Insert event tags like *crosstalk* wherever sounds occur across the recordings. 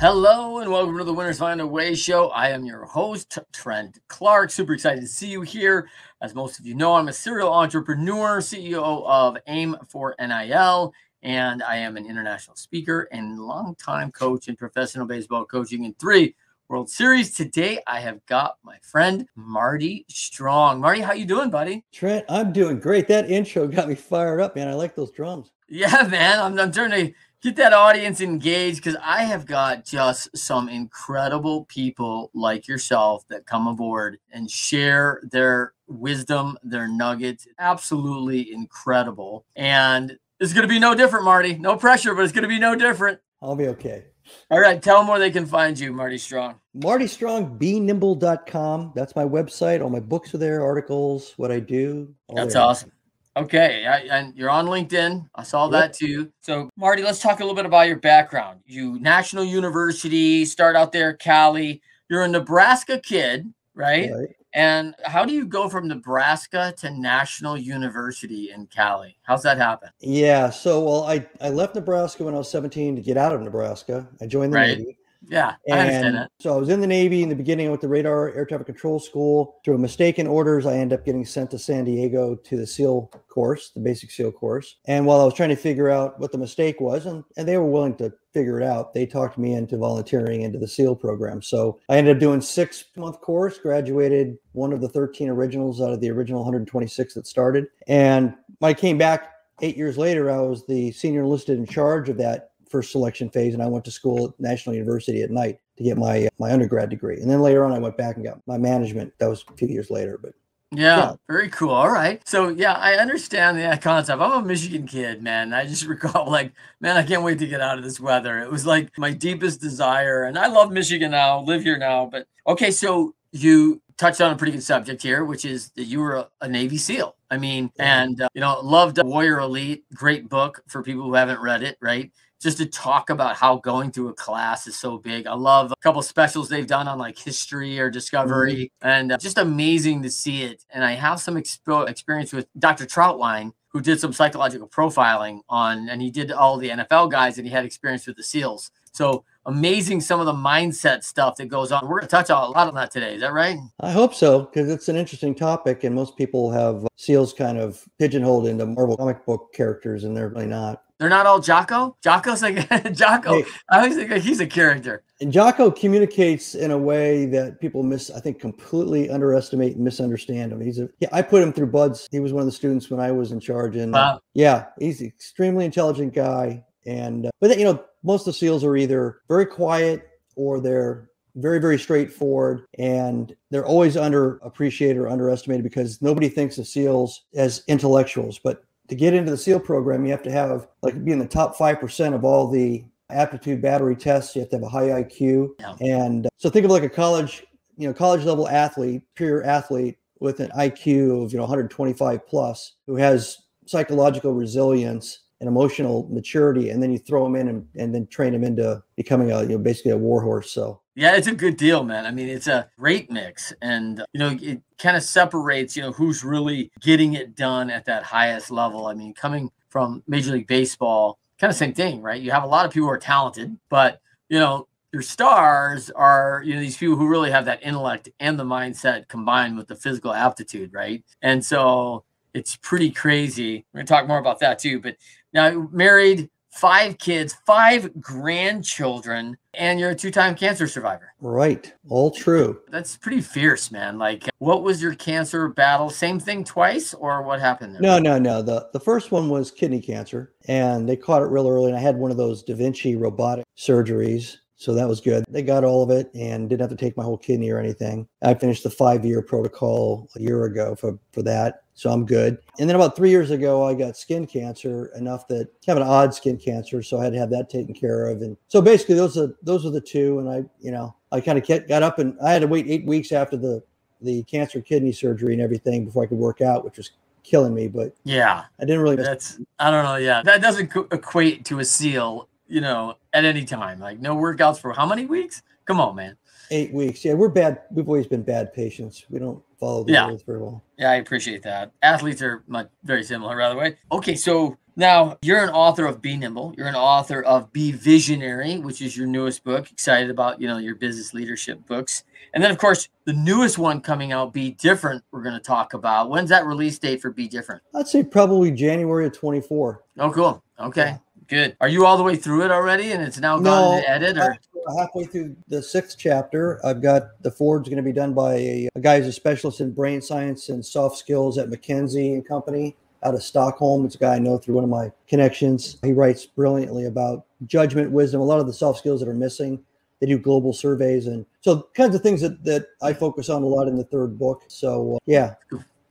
Hello and welcome to the Winners Find a Way show. I am your host, Trent Clark. Super excited to see you here. As most of you know, I'm a serial entrepreneur, CEO of AIM for NIL, and I am an international speaker and longtime coach in professional baseball coaching in three World Series. Today, I have got my friend Marty Strong. Marty, how you doing, buddy? Trent, I'm doing great. That intro got me fired up, man. I like those drums. Yeah, man. I'm, I'm trying to get that audience engaged because I have got just some incredible people like yourself that come aboard and share their wisdom, their nuggets. Absolutely incredible. And it's going to be no different, Marty. No pressure, but it's going to be no different. I'll be okay. All right. Tell them where they can find you, Marty Strong. Marty Strong, benimble.com. That's my website. All my books are there, articles, what I do. That's there. awesome. Okay, I, and you're on LinkedIn. I saw yep. that too. So, Marty, let's talk a little bit about your background. You National University, start out there, Cali. You're a Nebraska kid, right? right? And how do you go from Nebraska to National University in Cali? How's that happen? Yeah, so well, I I left Nebraska when I was 17 to get out of Nebraska. I joined the right. Navy. Yeah, I understand that. So I was in the Navy in the beginning with the radar air traffic control school. Through a mistaken orders, I ended up getting sent to San Diego to the SEAL course, the basic SEAL course. And while I was trying to figure out what the mistake was, and, and they were willing to figure it out, they talked me into volunteering into the SEAL program. So I ended up doing six month course, graduated one of the 13 originals out of the original 126 that started. And when I came back eight years later, I was the senior enlisted in charge of that first selection phase, and I went to school at National University at night to get my my undergrad degree. And then later on, I went back and got my management. That was a few years later, but. Yeah, yeah, very cool. All right. So yeah, I understand the concept. I'm a Michigan kid, man. I just *laughs* recall like, man, I can't wait to get out of this weather. It was like my deepest desire. And I love Michigan now, live here now. But okay, so you touched on a pretty good subject here, which is that you were a, a Navy SEAL. I mean, and uh, you know, loved Warrior Elite, great book for people who haven't read it, right? just to talk about how going through a class is so big. I love a couple specials they've done on like history or discovery, mm-hmm. and uh, just amazing to see it. And I have some expo- experience with Dr. Troutwine, who did some psychological profiling on, and he did all the NFL guys, and he had experience with the SEALs. So amazing some of the mindset stuff that goes on. We're going to touch on a lot on that today. Is that right? I hope so, because it's an interesting topic, and most people have SEALs kind of pigeonholed into Marvel comic book characters, and they're really not. They're not all Jocko. Jocko's like *laughs* Jocko. Hey, I always think like he's a character. And Jocko communicates in a way that people miss, I think, completely underestimate and misunderstand him. He's a yeah. I put him through BUD/S. He was one of the students when I was in charge, and wow. uh, yeah, he's an extremely intelligent guy. And uh, but you know, most of the SEALs are either very quiet or they're very very straightforward and they're always underappreciated or underestimated because nobody thinks of seals as intellectuals but to get into the SEAL program, you have to have like be in the top five percent of all the aptitude battery tests. You have to have a high IQ, yeah. and uh, so think of like a college, you know, college level athlete, pure athlete with an IQ of you know 125 plus, who has psychological resilience and emotional maturity, and then you throw them in and, and then train them into becoming a you know basically a warhorse. So yeah, it's a good deal, man. I mean, it's a great mix, and you know, it kind of separates, you know, who's really getting it done at that highest level. I mean, coming from Major League Baseball, kind of same thing, right? You have a lot of people who are talented, but you know, your stars are you know these people who really have that intellect and the mindset combined with the physical aptitude, right? And so it's pretty crazy. We're gonna talk more about that too. But now, married five kids, five grandchildren, and you're a two time cancer survivor. Right. All true. That's pretty fierce, man. Like, what was your cancer battle? Same thing twice, or what happened there? No, no, no. The, the first one was kidney cancer, and they caught it real early. And I had one of those Da Vinci robotic surgeries. So that was good. They got all of it and didn't have to take my whole kidney or anything. I finished the five year protocol a year ago for, for that. So I'm good. And then about three years ago, I got skin cancer enough that I have an odd skin cancer. So I had to have that taken care of. And so basically those are, those are the two. And I, you know, I kind of got up and I had to wait eight weeks after the, the cancer kidney surgery and everything before I could work out, which was killing me. But yeah, I didn't really. That's I don't know. Yeah, that doesn't equate to a seal you know, at any time. Like no workouts for how many weeks? Come on, man. Eight weeks. Yeah, we're bad. We've always been bad patients. We don't follow the yeah. rules very well. Yeah, I appreciate that. Athletes are much, very similar, by the way. Okay, so now you're an author of Be Nimble. You're an author of Be Visionary, which is your newest book. Excited about you know your business leadership books, and then of course the newest one coming out, Be Different. We're going to talk about. When's that release date for Be Different? I'd say probably January of 24. Oh, cool. Okay. Yeah. Good. Are you all the way through it already, and it's now gone to edit? Or halfway through the sixth chapter, I've got the Ford's going to be done by a, a guy who's a specialist in brain science and soft skills at McKinsey and Company out of Stockholm. It's a guy I know through one of my connections. He writes brilliantly about judgment, wisdom, a lot of the soft skills that are missing. They do global surveys and so kinds of things that, that I focus on a lot in the third book. So uh, yeah.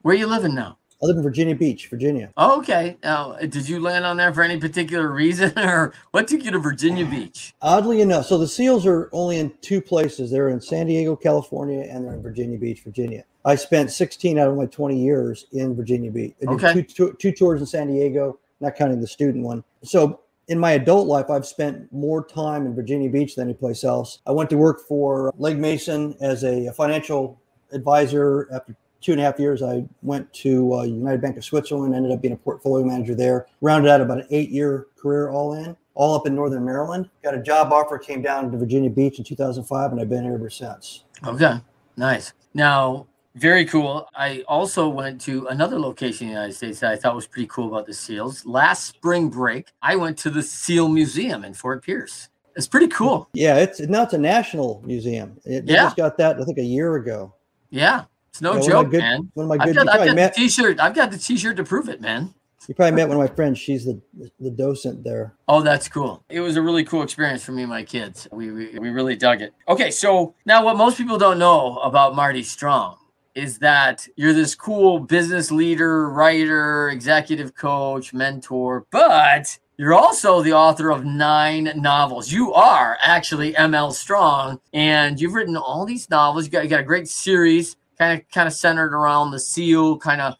Where are you living now? I live in Virginia Beach, Virginia. Oh, okay. Now, did you land on there for any particular reason, *laughs* or what took you to Virginia Beach? Oddly enough, so the SEALs are only in two places. They're in San Diego, California, and they're in Virginia Beach, Virginia. I spent 16 out of my 20 years in Virginia Beach. I did okay. two, two, two tours in San Diego, not counting the student one. So in my adult life, I've spent more time in Virginia Beach than any place else. I went to work for Legg Mason as a financial advisor after two and a half years, I went to uh, United Bank of Switzerland, ended up being a portfolio manager there, rounded out about an eight year career all in, all up in Northern Maryland. Got a job offer, came down to Virginia Beach in 2005, and I've been here ever since. Okay, nice. Now, very cool. I also went to another location in the United States that I thought was pretty cool about the SEALs. Last spring break, I went to the SEAL Museum in Fort Pierce. It's pretty cool. Yeah, it's now it's a national museum. It, yeah. just got that I think a year ago. Yeah, it's no yeah, joke, good, man. One of my good. I've got, I've got met, the t-shirt. I've got the t-shirt to prove it, man. You probably met one of my friends. She's the the docent there. Oh, that's cool. It was a really cool experience for me and my kids. We we, we really dug it. Okay, so now what most people don't know about Marty Strong is that you're this cool business leader, writer, executive coach, mentor, but you're also the author of nine novels. You are actually ML Strong, and you've written all these novels. You got, you got a great series kind of kind of centered around the seal kind of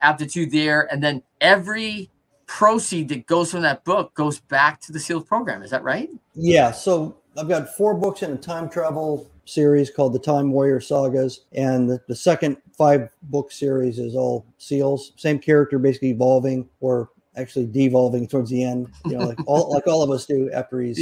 aptitude there. And then every proceed that goes from that book goes back to the seals program. Is that right? Yeah so i've got four books in a time travel series called the time warrior sagas and the, the second five book series is all seals. Same character basically evolving or actually devolving towards the end, you know, like all like all of us do *laughs* after he's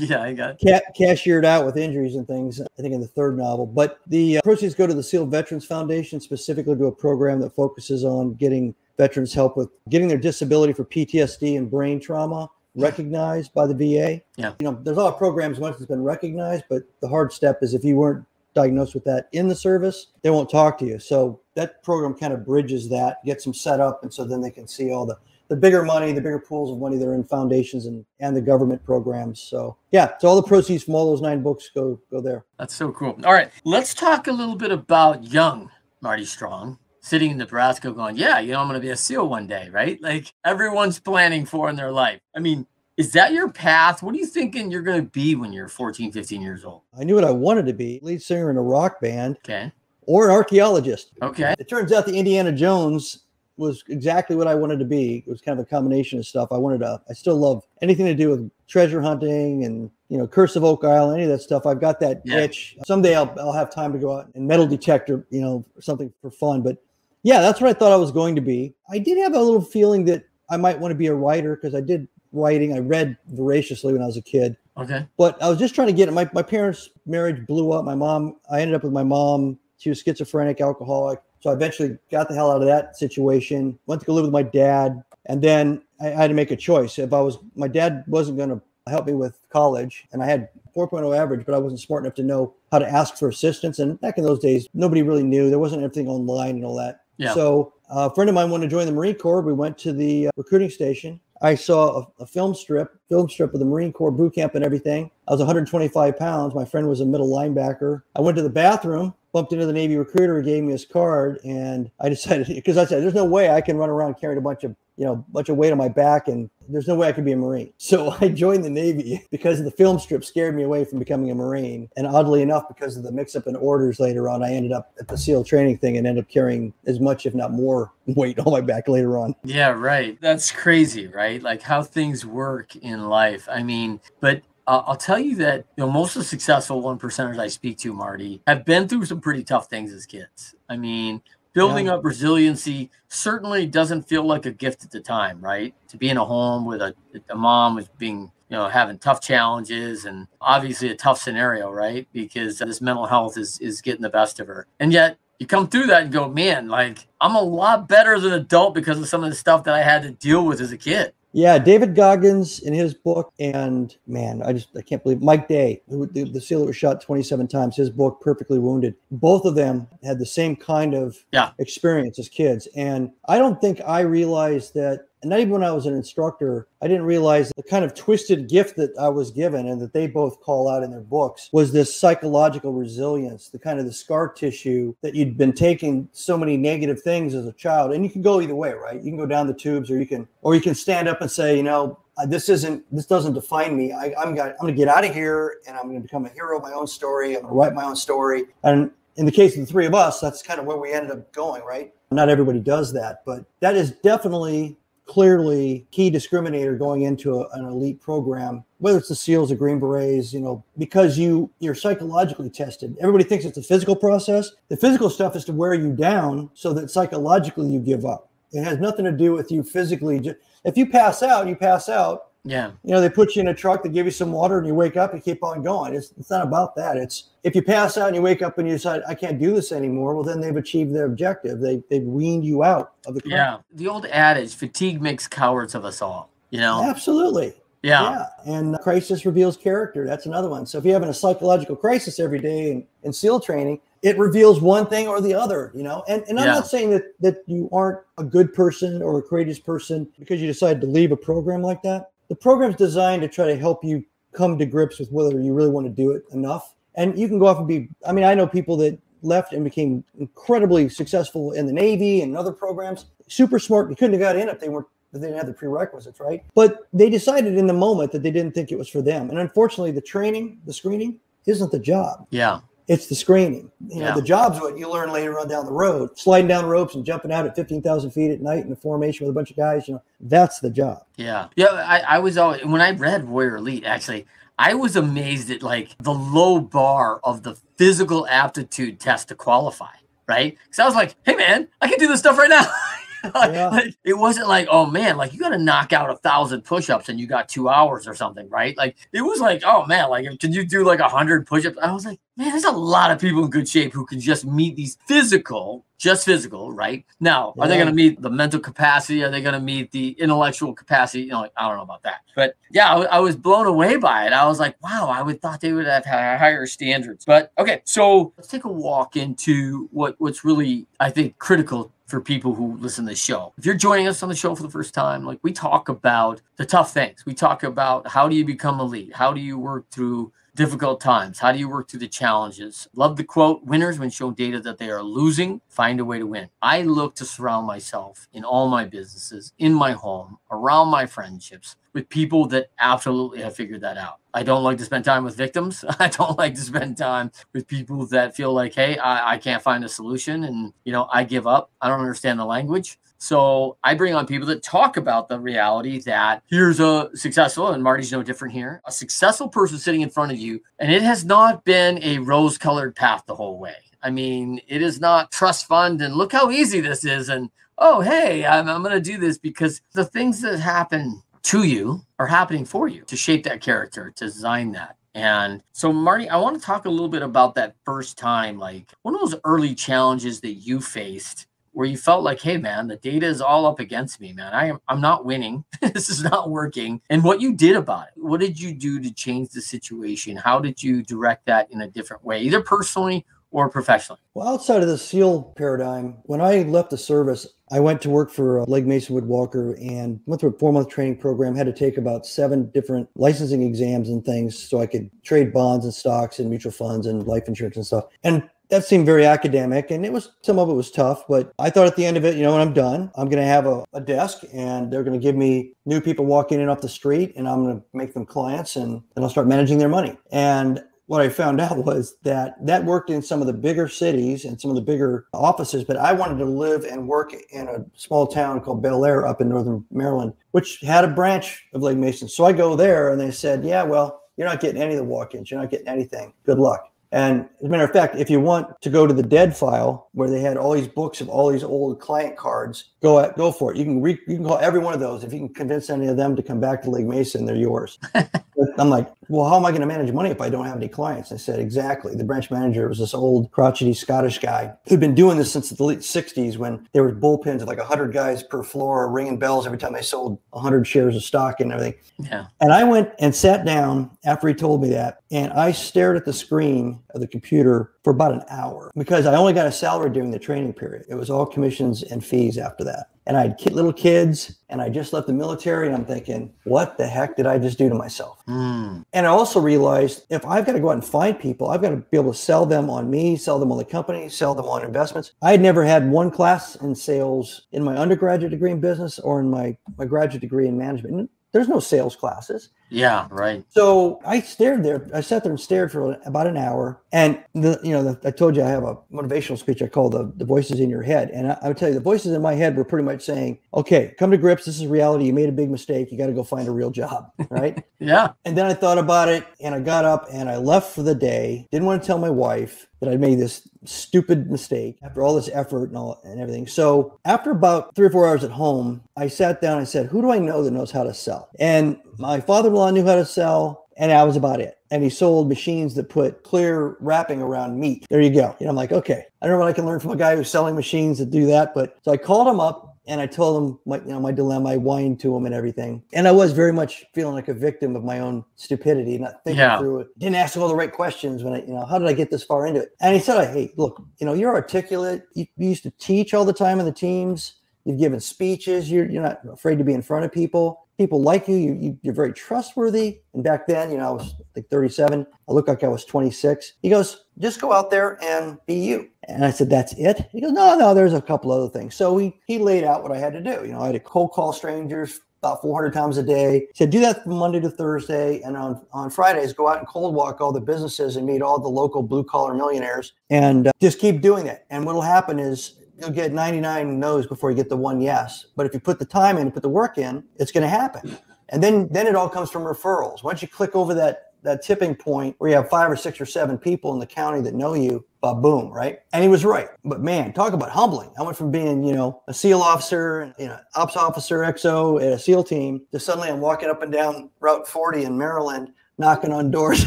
yeah, I got ca- cashiered out with injuries and things. I think in the third novel, but the uh, proceeds go to the SEAL Veterans Foundation, specifically to a program that focuses on getting veterans help with getting their disability for PTSD and brain trauma recognized by the VA. Yeah, you know, there's a lot of programs once it's been recognized, but the hard step is if you weren't diagnosed with that in the service, they won't talk to you. So that program kind of bridges that, gets them set up, and so then they can see all the the bigger money, the bigger pools of money that are in foundations and, and the government programs. So yeah, so all the proceeds from all those nine books go go there. That's so cool. All right, let's talk a little bit about young Marty Strong sitting in Nebraska going, yeah, you know, I'm going to be a SEAL one day, right? Like everyone's planning for in their life. I mean, is that your path? What are you thinking you're going to be when you're 14, 15 years old? I knew what I wanted to be lead singer in a rock band. Okay. Or an archaeologist. Okay. It turns out the Indiana Jones was exactly what I wanted to be. It was kind of a combination of stuff. I wanted to, I still love anything to do with treasure hunting and, you know, Curse of Oak Isle, any of that stuff. I've got that yeah. itch. Someday I'll, I'll have time to go out and metal detector, you know, something for fun. But yeah, that's what I thought I was going to be. I did have a little feeling that I might want to be a writer because I did writing. I read voraciously when I was a kid. Okay. But I was just trying to get it. My, my parents' marriage blew up. My mom, I ended up with my mom. She was schizophrenic, alcoholic. So I eventually got the hell out of that situation. Went to go live with my dad. And then I, had to make a choice. If I was, my dad wasn't going to help me with college, and I had 4.0 average, but I wasn't smart enough to know how to ask for assistance. And back in those days, nobody really knew. There wasn't everything online and all that. Yeah. So a friend of mine wanted to join the Marine Corps. We went to the uh, recruiting station. I saw a, a, film strip, film strip of the Marine Corps boot camp and everything. I was 125 pounds. My friend was a middle linebacker. I went to the bathroom, bumped into the Navy recruiter, gave me his card, and I decided *laughs* because I said, "There's no way I can run around carrying a bunch of you know, bunch of weight on my back, and there's no way I could be a Marine. *laughs* So I joined the Navy *laughs* because the film strip scared me away from becoming a Marine. And oddly enough, because of the mix up in orders later on, I ended up at the SEAL training thing and ended up carrying as much, if not more, weight on my back later on. Yeah, right. That's crazy, right? Like how things work in life. I mean, but uh, I'll tell you that you know most of the successful one percenters I speak to, Marty, have been through some pretty tough things as kids. I mean, building yeah. up resiliency certainly doesn't feel like a gift at the time, right? To be in a home with a, a mom who's being, you know, having tough challenges and obviously a tough scenario, right? Because this mental health is is getting the best of her. And yet you come through that and go, man, like I'm a lot better as an adult because of some of the stuff that I had to deal with as a kid. Yeah, David Goggins in his book, and man, I just I can't believe Mike Day, the, the, the seal that was shot 27 times. His book, Perfectly Wounded. Both of them had the same kind of yeah. experience as kids, and I don't think I realized that and not even when I was an instructor, I didn't realize the kind of twisted gift that I was given and that they both call out in their books was this psychological resilience, the kind of the scar tissue that you'd been taking so many negative things as a child. And you can go either way, right? You can go down the tubes or you can or you can stand up and say, you know, uh, this isn't this doesn't define me. I, I'm got, I'm gonna get out of here and I'm gonna become a hero of my own story. I'm gonna write my own story. And in the case of the three of us, that's kind of where we ended up going, right? Not everybody does that, but that is definitely clearly key discriminator going into a, an elite program whether it's the seals or green berets you know because you you're psychologically tested. Everybody thinks it's a physical process. The physical stuff is to wear you down so that psychologically you give up. It has nothing to do with you physically. If you pass out you pass out yeah. You know, they put you in a truck, they give you some water, and you wake up, you keep on going. It's, it's not about that. It's if you pass out and you wake up and you decide, I can't do this anymore, well, then they've achieved their objective. They, they've weaned you out of the crowd. Yeah. The old adage fatigue makes cowards of us all, you know? Absolutely. Yeah. yeah. And crisis reveals character. That's another one. So if you're having a psychological crisis every day in, in SEAL training, it reveals one thing or the other, you know. And and I'm yeah. not saying that that you aren't a good person or a courageous person because you decided to leave a program like that the program's designed to try to help you come to grips with whether you really want to do it enough. And you can go off and be, I mean, I know people that left and became incredibly successful in the Navy and other programs, super smart. You couldn't have got in if they weren't they didn't have the prerequisites, right? But they decided in the moment that they didn't think it was for them. And unfortunately, the training, the screening isn't the job. Yeah. It's the screening. You know, yeah. the job's what you learn later on down the road. Sliding down ropes and jumping out at 15,000 feet at night in a formation with a bunch of guys, you know, that's the job. Yeah. Yeah. I, I was always, when I read Warrior Elite, actually, I was amazed at like the low bar of the physical aptitude test to qualify, right? Because I was like, hey, man, I can do this stuff right now. *laughs* yeah. like, *laughs* it wasn't like, oh man, like you got to knock out a thousand push-ups and you got two hours or something, right? Like it was like, oh man, like can you do like a hundred push-ups? I was like, man, there's a lot of people in good shape who can just meet these physical, just physical, right? Now, yeah. are they going to meet the mental capacity? Are they going to meet the intellectual capacity? You know, like, I don't know about that, but yeah, I, I, was blown away by it. I was like, wow, I would thought they would have higher standards. But okay, so let's take a walk into what what's really, I think, critical for people who listen to the show. If you're joining us on the show for the first time, like we talk about the tough things. We talk about how do you become elite? How do you work through difficult times? How do you work through the challenges? Love the quote winners, when shown data that they are losing, find a way to win. I look to surround myself in all my businesses, in my home, around my friendships with people that absolutely have figured that out. I don't like to spend time with victims. *laughs* I don't like to spend time with people that feel like, hey, I, I can't find a solution and, you know, I give up. I don't understand the language. So I bring on people that talk about the reality that here's a successful, and Marty's no different here, a successful person sitting in front of you, and it has not been a rose colored path the whole way. I mean, it is not trust fund and look how easy this is. And oh, hey, I'm, I'm going to do this because the things that happen to you are happening for you to shape that character, to design that. And so, Marty, I want to talk a little bit about that first time, like one of those early challenges that you faced where you felt like, hey man, the data is all up against me, man. I am I'm not winning. *laughs* this is not working. And what you did about it. What did you do to change the situation? How did you direct that in a different way, either personally or professionally? Well, outside of the SEAL paradigm, when I left the service, I went to work for uh, Legg Mason Wood Walker and went through a four month training program. Had to take about seven different licensing exams and things so I could trade bonds and stocks and mutual funds and life insurance and stuff. And that seemed very academic and it was some of it was tough but i thought at the end of it you know when i'm done i'm going to have a, a, desk and they're going to give me new people walking in off the street and i'm going to make them clients and then i'll start managing their money and what I found *laughs* out was that that worked in some of the bigger cities and some of the bigger offices, but I wanted to live and work in a small town called Bel Air up in northern Maryland, which had a branch of Legg Mason. So I go there and they said, Yeah, well, you're not getting any of the walk ins, you're not getting anything. Good luck. And as a matter of fact, if you want to go to the dead file where they had all these books of all these old client cards, go at, go for it. You can re, you can call every one of those. If you can convince any of them to come back to Legg Mason, they're yours. *laughs* I'm like, well, how am I going to manage money if I don't have any clients? I said, exactly. The branch manager was this old crotchety Scottish guy who'd been doing this since the late 60s when there were bullpens of like 100 guys per floor ringing bells every time they sold 100 shares of stock and everything. Yeah. And I went and sat down after he told me that, and I stared at the screen of the computer for about an hour because I only got a salary during the training period. It was all commissions and fees after that and I had little kids and I just left the military and I'm thinking, what the heck did I just do to myself? Mm. And I also realized if I've got to go out and find people, I've got to be able to sell them on me, sell them on the company, sell them on investments. I had never had one class in sales in my undergraduate degree in business or in my, my graduate degree in management. There's no sales classes. Yeah, right. So I stared there. I sat there and stared for about an hour. And the, you know, the, I told you I have a motivational speech I call the, the voices in your head. And I, I would tell you the voices in my head were pretty much saying, okay, come to grips. This is reality. You made a big mistake. You got to go find a real job. *laughs* Right. yeah. And then I thought about it and I got up and I left for the day. Didn't want to tell my wife that I'd made this stupid mistake after all this effort and all and everything. So after about three or four hours at home, I sat down. and said, "Who do I know that knows how to sell?" And my father-in-law knew how to sell, and that was about it. And he sold machines that put clear wrapping around meat. There you go. Know, I'm like, okay, I don't know what I can learn from a guy who's selling machines that do that. But so I called him up and I told him my, you know, my dilemma. I whined to him and everything. And I was very much feeling like a victim of my own stupidity, not thinking yeah. through it. Didn't ask all the right questions when I, you know, how did I get this far into it? And he said, "Hey, look, you know, you're articulate. You, you used to teach all the time in the teams. You've given speeches. You're you're not afraid to be in front of people." People like you. you. You are very trustworthy. And back then, you know, I was like 37. I looked like I was 26. He goes, just go out there and be you. And I said, that's it. He goes, no, no, there's a couple other things. So he he laid out what I had to do. You know, I had to cold call strangers about 400 times a day. He said, do that from Monday to Thursday. And on, on Fridays, go out and cold walk all the businesses and meet all the local blue collar millionaires and uh, just keep doing it. And what'll happen is you'll get 99 no's before you get the one yes. But if you put the time in put the work in, it's going to happen. And then then it all comes from referrals. Once you click over that that tipping point where you have five or six or seven people in the county that know you, boom, right? And he was right. But man, talk about humbling. I went from being, you know, a SEAL officer, you know, ops officer, XO at a SEAL team, to suddenly I'm walking up and down Route 40 in Maryland, knocking on doors.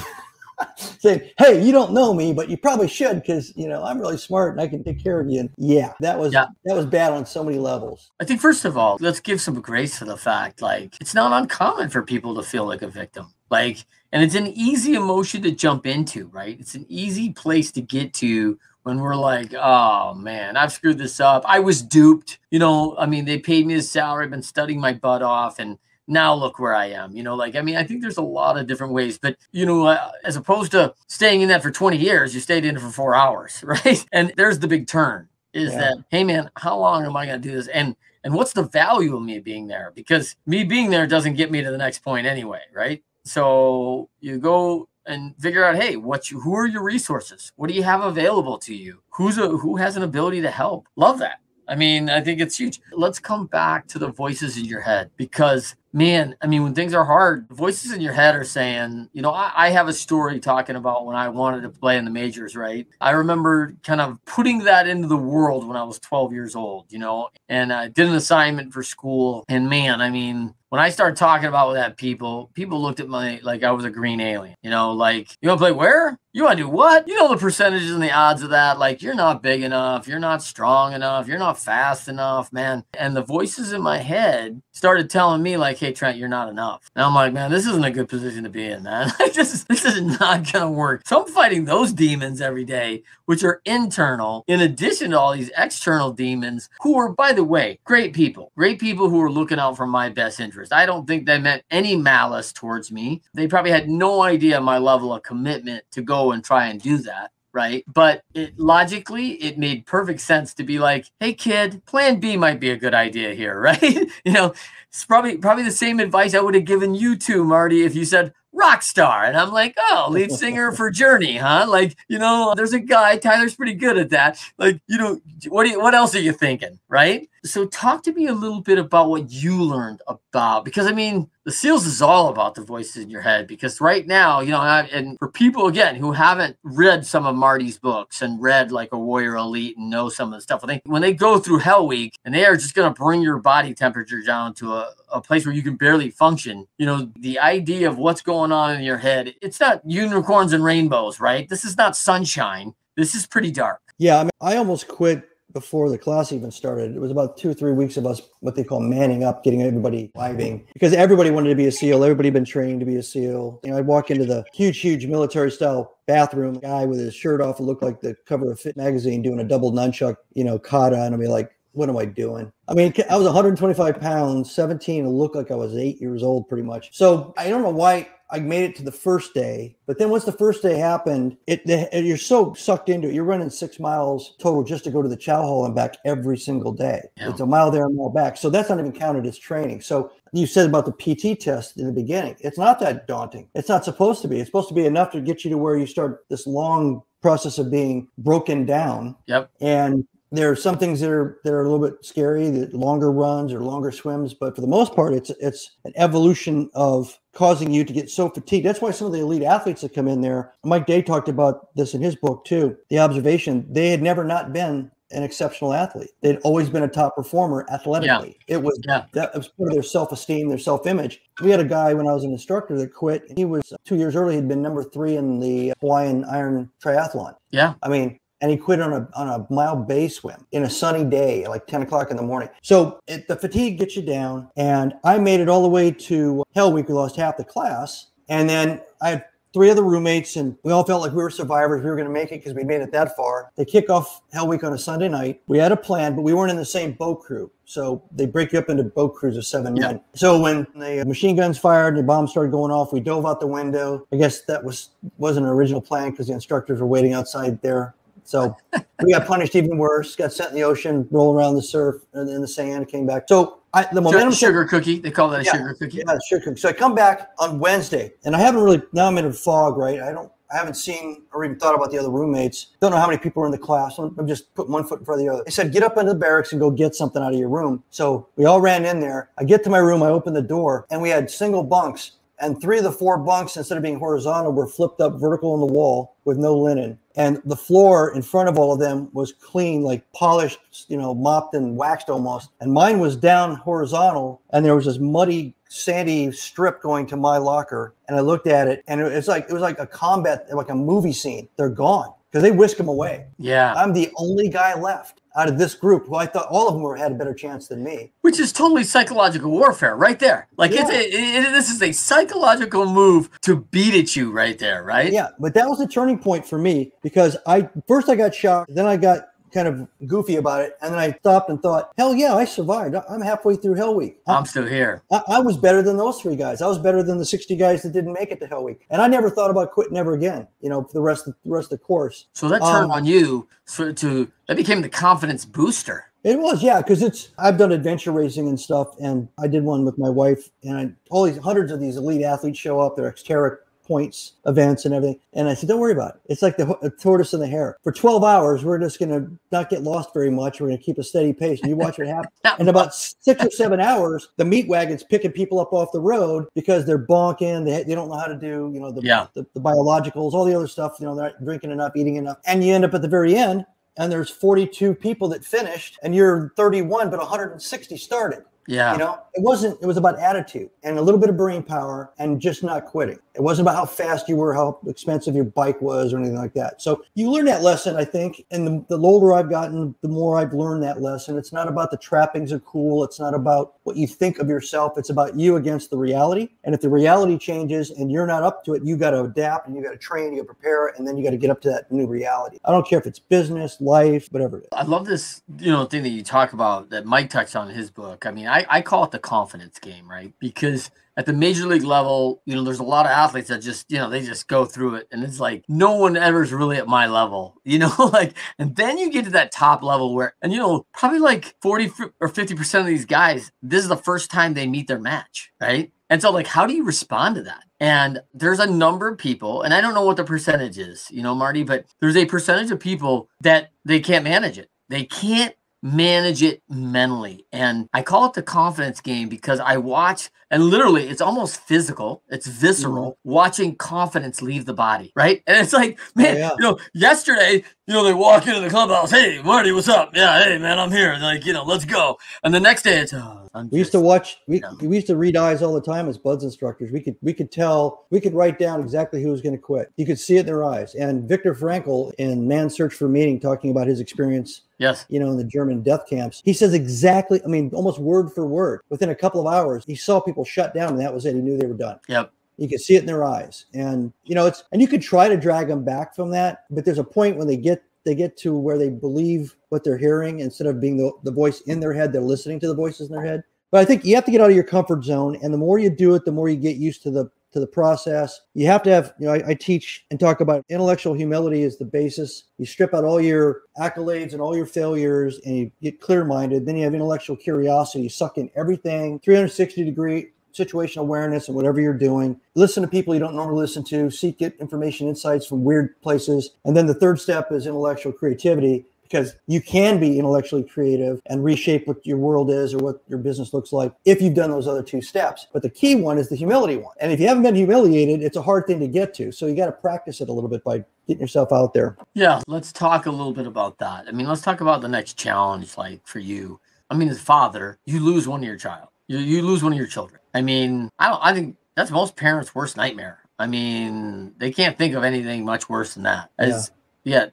*laughs* *laughs* saying, "Hey, you don't know me, but you probably should because you know I'm really smart and I can take care of you." And yeah, that was yeah. that was bad on so many levels. I think first of all, let's give some grace to the fact like it's not uncommon for people to feel like a victim. Like, and it's an easy emotion to jump into, right? It's an easy place to get to when we're like, oh man, I've screwed this up. I was duped. You know, I mean, they paid me a salary, I've been studying my butt off, and now look where I am. You know, like, I mean, I think there's a lot of different ways, but, you know, uh, as opposed to staying in that for 20 years, you stayed in it for four hours, *laughs* right? And there's the big turn is yeah. that, hey, man, how long am I going to do this? And, and what's the value of me being there? Because me being there doesn't get me to the next point anyway, right? So you go and figure out, hey, what you, who are your resources? What do you have available to you? Who's a, who has an ability to help? Love that. I mean, I think it's huge. Let's come back to the voices in your head because man, I mean, when things are hard, voices in your head are saying, you know, I, I, have a story talking about when I wanted to play in the majors, right? I remember kind of putting that into the world when I was 12 years old, you know, and I did an assignment for school. And man, I mean, when I started talking about that people, people looked at me like I was a green alien, you know, like, you want to play where? You want to do what? You know the percentages and the odds of that. Like, you're not big enough. You're not strong enough. You're not fast enough, man. And the voices in my head started telling me, like, hey, Trent, you're not enough. And I'm like, man, this isn't a good position to be in, man. *laughs* this, this is not going to work. So I'm fighting those demons every day, which are internal, in addition to all these external demons who are, by the way, great people, great people who are looking out for my best interest. I don't think they meant any malice towards me. They probably had no idea my level of commitment to go and try and do that right? But it logically, it made perfect sense to be like, "Hey, kid, Plan B might be a good idea here, *laughs* right?" you know, it's probably probably the same advice I would have given you too, Marty, if you said rock star, and I'm like, "Oh, lead singer for Journey, huh?" Like, you know, there's a guy Tyler's pretty good at that. Like, you know, what do you, what else are you thinking, right? So, talk to me a little bit about what you learned about because I mean, the seals is all about the voices in your head because right now, you know, and for people again who haven't read some of Marty's books and read like a Warrior Elite and know some of the stuff, I think when they go through Hell Week and they are just going to bring your body temperature down to a, a place where you can barely function, you know, the idea of what's going on in your head, it's not unicorns and rainbows, right? This is not sunshine. This is pretty dark. Yeah, I mean, I almost quit before the class even started. It was about two or three weeks of us what they call manning up, getting everybody vibing because everybody wanted to be a SEAL. Everybody been trained to be a SEAL. You know, I'd walk into the huge, huge military style bathroom, guy with his shirt off, and look like the cover of Fit magazine doing a double nunchuck, you know, kata, and I'd be like, what am I doing? I mean, I was 125 pounds, 17, and looked like I was eight years old pretty much. So I don't know why I made it to the first day, but then once the first day happened, it the, you're so sucked into it. You're running six miles total just to go to the chow hall and back every single day. Yeah. It's a mile there, and a mile back. So that's not even counted as training. So you said about the PT test in the beginning. It's not that daunting. It's not supposed to be. It's supposed to be enough to get you to where you start this long process of being broken down. Yep. And there are some things that are that are a little bit scary, the longer runs or longer swims, but for the most part, it's it's an evolution of causing you to get so fatigued. That's why some of the elite athletes that come in there, Mike Day talked about this in his book too. The observation they had never not been an exceptional athlete. They'd always been a top performer athletically. Yeah. It was yeah. that was part of their self-esteem, their self-image. We had a guy when I was an instructor that quit. He was uh, two years early. He'd been number three in the Hawaiian Iron Triathlon. Yeah. I mean, and he quit on a on a mile bay swim in a sunny day, like 10 o'clock in the morning. So it, the fatigue gets you down. And I made it all the way to Hell Week. We lost half the class. And then I had three other roommates, and we all felt like we were survivors. We were going to make it because we made it that far. They kick off Hell Week on a Sunday night. We had a plan, but we weren't in the same boat crew. So they break you up into boat crews of seven yeah. men. So when the uh, machine guns fired and the bombs started going off, we dove out the window. I guess that was wasn't an original plan because the instructors were waiting outside there so we got punished even worse. Got sent in the ocean, rolling around the surf and in the sand. Came back. So I, the momentum sugar cookie. They call that a yeah, sugar cookie. Yeah, sugar cookie. So I come back on Wednesday, and I haven't really now I'm in a fog. Right. I don't. I haven't seen or even thought about the other roommates. Don't know how many people are in the class. I'm just putting one foot in front of the other. They said, get up into the barracks and go get something out of your room. So we all ran in there. I get to my room, I open the door, and we had single bunks. And three of the four bunks, instead of being horizontal, were flipped up vertical on the wall with no linen and the floor in front of all of them was clean like polished you know mopped and waxed almost. And mine was down horizontal and there was this muddy sandy strip going to my locker. And i looked at it and it's like it was like a combat like a movie scene. They're gone because they whisk them away. Yeah. I'm the only guy left out of this group who I thought all of them were had a better chance than me. Which is totally psychological warfare right there. Like yeah. it's a, it, it, this is a psychological move to beat at you right there, right? Yeah, but that was a turning point for me because I first I got shocked, then I got kind of goofy about it. And then I stopped and thought, hell yeah, I survived. I'm halfway through Hell Week. I'm still here. I, I, was better than those three guys. I was better than the 60 guys that didn't make it to Hell Week. And I never thought about quitting ever again, you know, for the rest of the rest of the course. So that turned um, on you so to that became the confidence booster. It was, yeah, because it's I've done adventure racing and stuff, and I did one with my wife, and I, all these hundreds of these elite athletes show up. They're Xterra points events and everything. And I said, don't worry about it. It's like the, tortoise and the hare. For 12 hours, we're just going to not get lost very much. We're going to keep a steady pace. And you watch what *laughs* happens. in about six or seven hours, the meat wagon's picking people up off the road because they're bonking. They, they don't know how to do, you know, the, yeah. the, the biologicals, all the other stuff. You know, they're not drinking enough, eating enough. And you end up at the very end and there's 42 people that finished and you're 31, but 160 started. Yeah. You know, it wasn't, it was about attitude and a little bit of brain power and just not quitting. It wasn't about how fast you were, how expensive your bike was, or anything like that. So you learn that lesson, I think. And the, the older I've gotten, the more I've learned that lesson. It's not about the trappings are cool. It's not about what you think of yourself. It's about you against the reality. And if the reality changes and you're not up to it, you got to adapt and you got to train, you got to prepare, and then you got to get up to that new reality. I don't care if it's business, life, whatever I love this, you know, thing that you talk about that Mike touched on in his book. I mean, I, I call it the confidence game, right? Because at the major league level, you know, there's a lot of athletes that just, you know, they just go through it. And it's like, no one ever's really at my level, *laughs* you know, like, and then you get to that top level where, and, you know, probably like 40 or 50% of these guys, this is the first time they meet their match, right? And so, like, how do you respond to that? And there's a number of people, and I don't know what the percentage is, you know, Marty, but there's a percentage of people that they can't manage it. They can't manage it mentally. And I call it the confidence game because I watch and literally it's almost physical, it's visceral mm-hmm. watching confidence leave the body, right? And it's like, *laughs* man, oh, yeah. you know, yesterday, you know, they walk into the clubhouse, hey, Marty, what's up? Yeah, hey, man, I'm here. And like, you know, let's go. And the next day it's, oh, we used to watch, we, know. we used to read eyes all the time as BUD/S instructors. We could, we could tell, we could write down exactly who was going to quit. You could see it in their eyes. And Viktor Frankl in Man's Search for Meaning, talking about his experience Yes. You know, in the German death camps. He says exactly, I mean, almost word for word. Within a couple of hours, he saw people shut down and that was it. He knew they were done. Yep. You could see it in their eyes. And, you know, it's, and you could try to drag them back from that, but there's a point when they get, they get to where they believe what they're hearing instead of being the, the voice in their head, they're listening to the voices in their head. But I think you have to get out of your comfort zone. And the more you do it, the more you get used to the to the process. You have to have, you know, I, I, teach and talk about intellectual humility is the basis. You strip out all your accolades and all your failures and you get clear minded. Then you have intellectual curiosity. You suck in everything, 360 degree situational awareness and whatever you're doing. Listen to people you don't normally listen to, seek get information, insights from weird places. And then the third step is intellectual creativity because you can be intellectually creative and reshape what your world is or what your business looks like if you've done those other two steps. But the key one is the humility one. And if you haven't been humiliated, it's a hard thing to get to. So you got to practice it a little bit by getting yourself out there. Yeah, let's talk a little bit about that. I mean, let's talk about the next challenge like for you. I mean, as a father, you lose one of your child. You, you lose one of your children. I mean, I don't I think that's most parents' worst nightmare. I mean, they can't think of anything much worse than that. As yeah,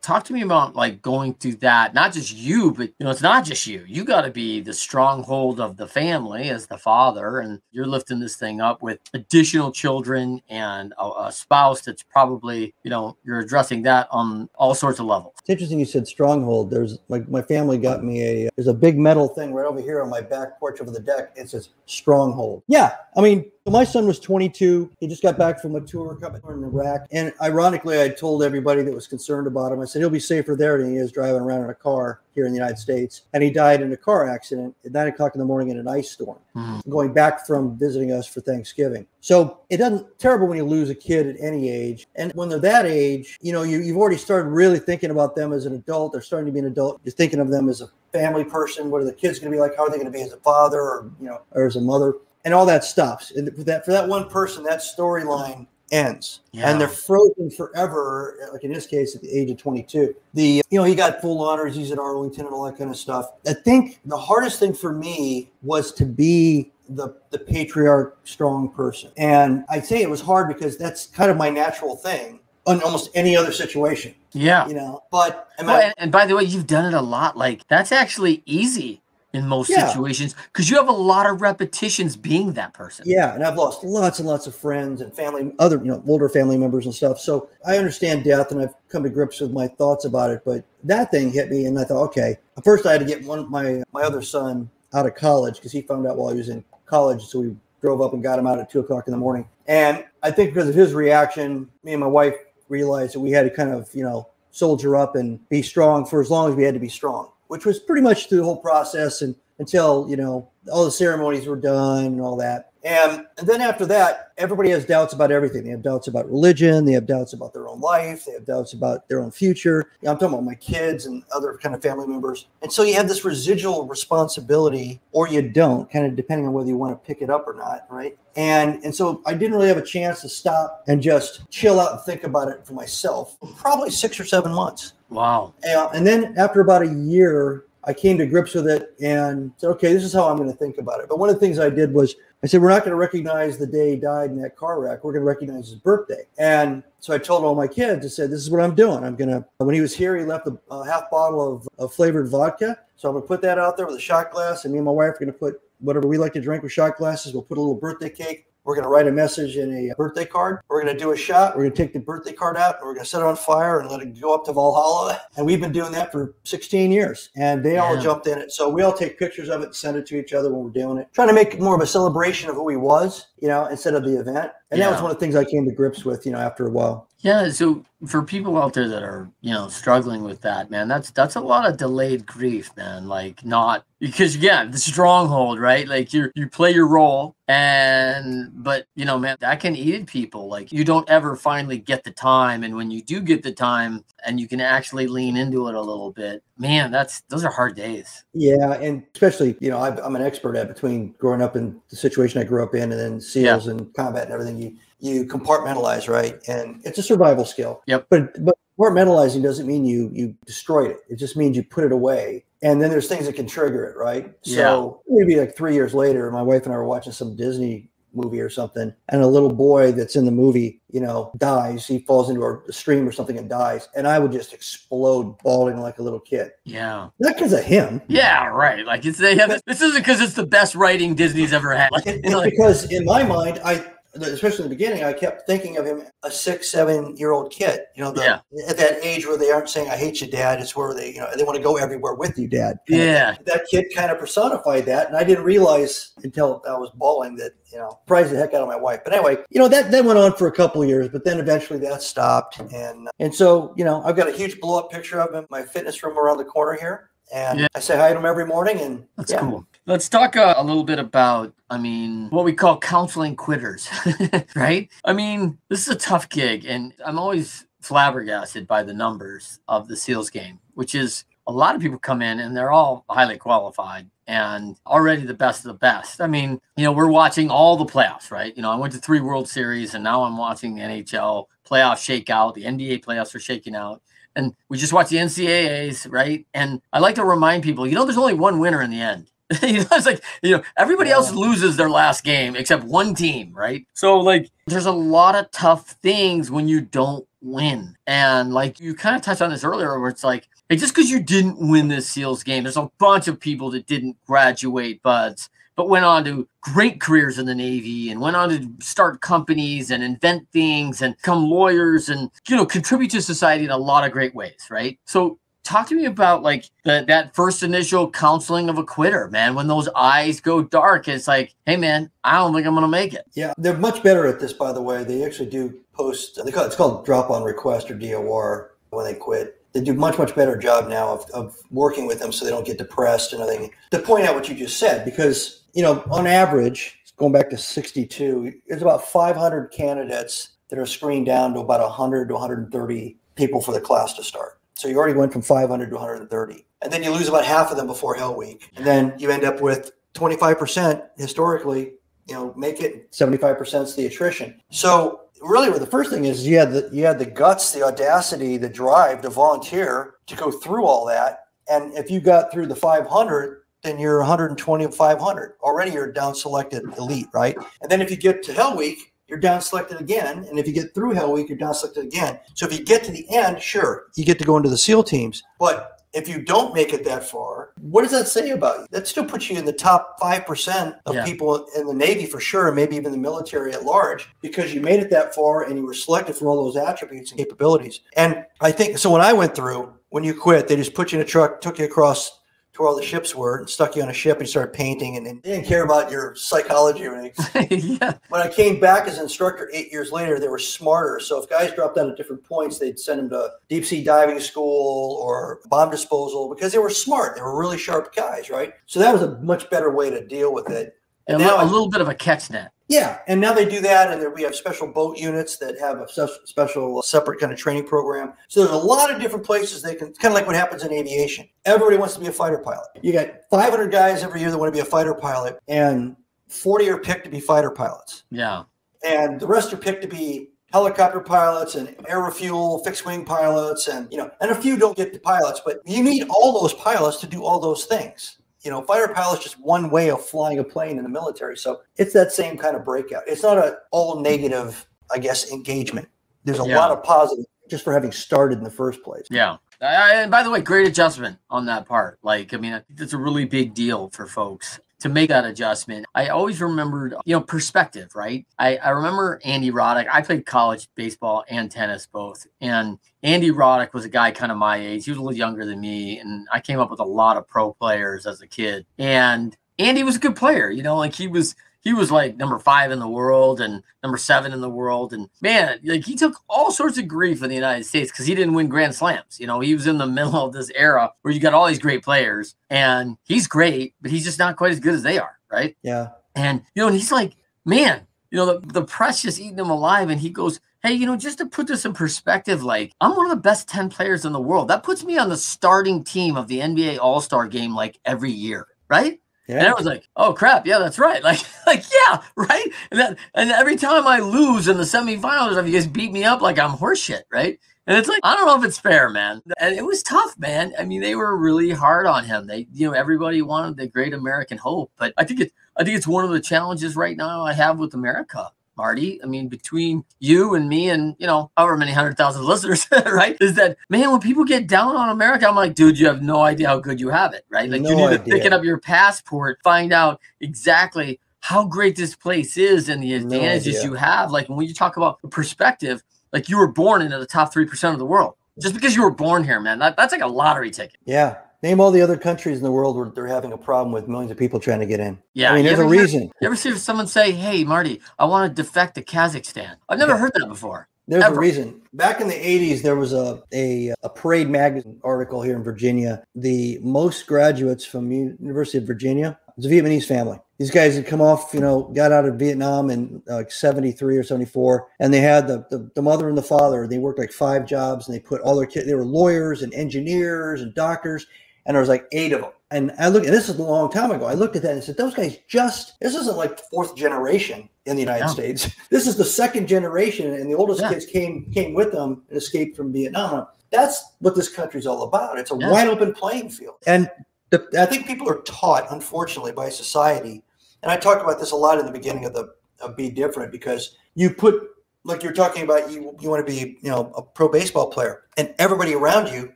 talk to me about like going through that. Not just you, but you know, it's not just you. You got to be the stronghold of the family as the father, and you're lifting this thing up with additional children and a, a spouse that's probably, you know, you're addressing that on all sorts of levels. It's interesting you said stronghold. There's like my family got me a uh, there's a big metal thing right over here on my back porch over the deck. It says stronghold. Yeah, I mean, my son was 22. He just got back from a tour coming in Iraq. And ironically, I told everybody that was concerned about him, I said, he'll be safer there than he is driving around in a car here in the United States. And he died in a car accident at nine o'clock in the morning in an ice storm, mm-hmm. going back from visiting us for Thanksgiving. So it doesn't terrible when you lose a kid at any age. And when they're that age, you know, you, you've already started really thinking about them as an adult. They're starting to be an adult. You're thinking of them as a family person. What are the kids going to be like? How are they going to be as a father or, you know, or as a mother? And all that stops. And for that for that one person, that storyline ends, yeah. and they're frozen forever. Like in this case, at the age of 22, the you know he got full honors. He's at Arlington and all that kind of stuff. I think the hardest thing for me was to be the the patriarch, strong person, and I'd say it was hard because that's kind of my natural thing in almost any other situation. Yeah, you know. But well, and, and by the way, you've done it a lot. Like that's actually easy in most yeah. situations because you have a lot of repetitions being that person. Yeah, and I've lost lots and lots of friends and family, other you know older family members and stuff. So I understand death, and I've come to grips with my thoughts about it. But that thing hit me, and I thought, okay. First, I had to get one my my other son out of college because he found out while he was in college. So we drove up and got him out at two o'clock in the morning. And I think because of his reaction, me and my wife realized that we had to kind of you know soldier up and be strong for as long as we had to be strong which was pretty much through the whole process and until you know all the ceremonies were done and all that. And, and then after that, everybody has doubts about everything. They have doubts about religion. They have doubts about their own life. They have doubts about their own future. You know, I'm talking about my kids and other kind of family members. And so you have this residual responsibility, or you don't, kind of depending on whether you want to pick it up or not, right? And and so I didn't really have a chance to stop and just chill out and think about it for myself. Probably six or seven months. Wow. And, and then after about a year, I came to grips with it and said, okay, this is how I'm going to think about it. But one of the things I did was I said, we're not going to recognize the day he died in that car wreck. We're going to recognize his birthday. And so I told all my kids, I said, this is what I'm doing. I'm going to, when he was here, he left a, a half bottle of, of flavored vodka. So I'm going to put that out there with a shot glass. And me and my wife are going to put whatever we like to drink with shot glasses. We'll put a little birthday cake we're going to write a message in a birthday card. We're going to do a shot. We're going to take the birthday card out and we're going to set it on fire and let it go up to Valhalla. And we've been doing that for 16 years and they yeah. all jumped in it. So we all take pictures of it and send it to each other when we're doing it, trying to make more of a celebration of who he was, you know, instead of the event. And yeah. that was one of the things I came to grips with, you know, after a while. Yeah. So for people out there that are, you know, struggling with that, man, that's that's a lot of delayed grief, man. Like not because yeah, the stronghold, right? Like you you play your role and but you know, man, that can eat people. Like you don't ever finally get the time. And when you do get the time and you can actually lean into it a little bit, man, that's those are hard days. Yeah, and especially, you know, i am an expert at between growing up in the situation I grew up in and then SEALs yeah. and combat and everything. You you compartmentalize, right? And it's a survival skill. Yep. But but compartmentalizing doesn't mean you you destroyed it. It just means you put it away. And then there's things that can trigger it, right? So yeah. maybe like three years later, my wife and I were watching some Disney movie or something, and a little boy that's in the movie, you know, dies. He falls into a stream or something and dies, and I would just explode, bawling like a little kid. Yeah, not because of him. Yeah, right. Like it's they have, this isn't because it's the best writing Disney's ever had. Like, it's like, because in my mind, I especially in the beginning, I kept thinking of him a six, seven year old kid. You know, the, yeah. at that age where they aren't saying "I hate you, Dad." It's where they, you know, they want to go everywhere with you, Dad. And yeah, that kid kind of personified that, and I didn't realize until I was bawling that you know surprised the heck out of my wife. But anyway, you know that that went on for a couple of years, but then eventually that stopped, and and so you know I've got a huge blow up picture of him, in my fitness room around the corner here, and yeah. I say hi to him every morning, and that's yeah. cool. Let's talk uh, a little bit about, I mean, what we call counseling quitters, *laughs* right? I mean, this is a tough gig, and I'm always flabbergasted by the numbers of the SEALs game, which is a lot of people come in and they're all highly qualified and already the best of the best. I mean, you know, we're watching all the playoffs, right? You know, I went to three World Series and now I'm watching the NHL playoff shakeout. The NBA playoffs are shaking out. And we just watched the NCAAs, right? And I like to remind people, you know, there's only one winner in the end. *laughs* you know, it's like you know everybody else loses their last game except one team, right? So like, there's a lot of tough things when you don't win, and like you kind of touched on this earlier, where it's like, hey, just because you didn't win this Seals game, there's a bunch of people that didn't graduate BUD/S, but went on to great careers in the Navy and went on to start companies and invent things and become lawyers and you know contribute to society in a lot of great ways, right? So talk to me about like the, that first initial counseling of a quitter man. When those eyes go dark it's like hey man i don't think i'm gonna make it. Yeah they're much better at this by the way. They actually do post they call, it's called drop on request or dor when they quit. They do much much better job now of, of working with them so they don't get depressed and everything. To point out what you just said because you know on average going back to 62 it's about 500 candidates that are screened down to about 100 to 130 people for the class to start so you already went from 500 to 130. And then you lose about half of them before Hell Week. And then you end up with 25% historically, you know, make it 75% is the attrition. So really the first thing is you had the you had the guts, the audacity, the drive to volunteer to go through all that. And if you got through the 500, then you're 120 of 500. Already you're down selected elite, right? And then if you get to Hell Week, you're down selected again. And if you get through Hell Week, you're down selected again. So if you get to the end, sure, you get to go into the SEAL teams. But if you don't make it that far, what does that say about you? That still puts you in the top 5% of yeah. people in the Navy for sure, and maybe even the military at large, because you made it that far and you were selected for all those attributes and capabilities. And I think so when I went through, when you quit, they just put you in a truck, took you across to where all the ships were and stuck you on a ship and started painting and, and they didn't care about your psychology or anything. *laughs* yeah. When I came back as an instructor eight years later, they were smarter. So if guys dropped out at different points, they'd send them to deep sea diving school or bomb disposal because they were smart. They were really sharp guys, right? So that was a much better way to deal with it. And, and now a little bit of a catch net. Yeah, and now they do that, and we have special boat units that have a special uh, separate kind of training program. So there's a lot of different places they can, kind of like what happens in aviation. Everybody wants to be a fighter pilot. You got 500 guys every year that want to be a fighter pilot, and 40 are picked to be fighter pilots. Yeah, and the rest are picked to be helicopter pilots and air refuel, fixed wing pilots, and you know, and a few don't get the pilots, but you need all those pilots to do all those things. You know, fighter pilot's just one way of flying a plane in the military. So it's that same kind of breakout. It's not a all negative, I guess, engagement. There's a yeah. lot of positive just for having started in the first place. Yeah. Uh, and by the way, great adjustment on that part. Like, I mean, I think that's a really big deal for folks to make that adjustment. I always remembered, you know, perspective, right? I, I remember Andy Roddick. I played college baseball and tennis both. And Andy Roddick was a guy kind of my age. He was a little younger than me. And I came up with a lot of pro players as a kid. And Andy was a good player, you know, like he was he was like number five in the world and number seven in the world. And man, like he took all sorts of grief in the United States because he didn't win Grand Slams. You know, he was in the *laughs* middle of this era where you got all these great players and he's great, but he's just not quite as good as they are. Right. Yeah. And, you know, and he's like, man, you know, the, the press just eating him alive. And he goes, Hey, you know, just to put this in perspective, like I'm one of the best 10 players in the world. That puts me on the starting team of the NBA All Star game like every year. Right. Yeah. And I was like, oh crap, yeah, that's right. *laughs* Like, *laughs* like, yeah, right. And that, and every time I lose in the semifinals, you guys beat me up like I'm horseshit, right? And it's like, I don't know if it's fair, man. And it was tough, man. I mean, they were really hard on him. They, you know, everybody wanted the great American hope. But I think it's I think it's one of the challenges right now I have with America Marty. I mean, between you and me and, you know, however many hundred thousand *laughs* listeners, right? Is that, man, when people get down on America, I'm like, dude, you have no idea how good you have it, right? Like, no you need idea. to pick it up your passport, find out exactly how great this place is and the advantages no you have. Like, when you talk about perspective, like you were born into the top 3% of the world. Just because you were born here, man, that, that's like a lottery ticket. Yeah. Name all the other countries in the world where they're having a problem with millions of people trying to get in. Yeah, I mean, there's a reason. Hear, you ever see someone say, "Hey, Marty, I want to defect to Kazakhstan"? I've never yeah. heard that before. There's Ever. a reason. Back in the 80s, there was a, a, a Parade magazine article here in Virginia. The most graduates from University of Virginia was a Vietnamese family. These guys had come off, you know, got out of Vietnam in like 73 or 74, and they had the, the, the mother and the father. They worked like five jobs, and they put all their kids. They were lawyers and engineers and doctors, and there was like eight of them. And I looked, and this is a long time ago. I looked at that and said, those guys just, this isn't like fourth generation in the United States. *laughs* This is the second generation, and the oldest yeah. kids came came with them and escaped from Vietnam. That's what this country's all about. It's a yeah. wide open playing field. And the, I think people are taught, unfortunately, by society. And I talked about this a lot in the beginning of the of Be Different because you put like you're talking about you you want to be you know a pro baseball player and everybody around you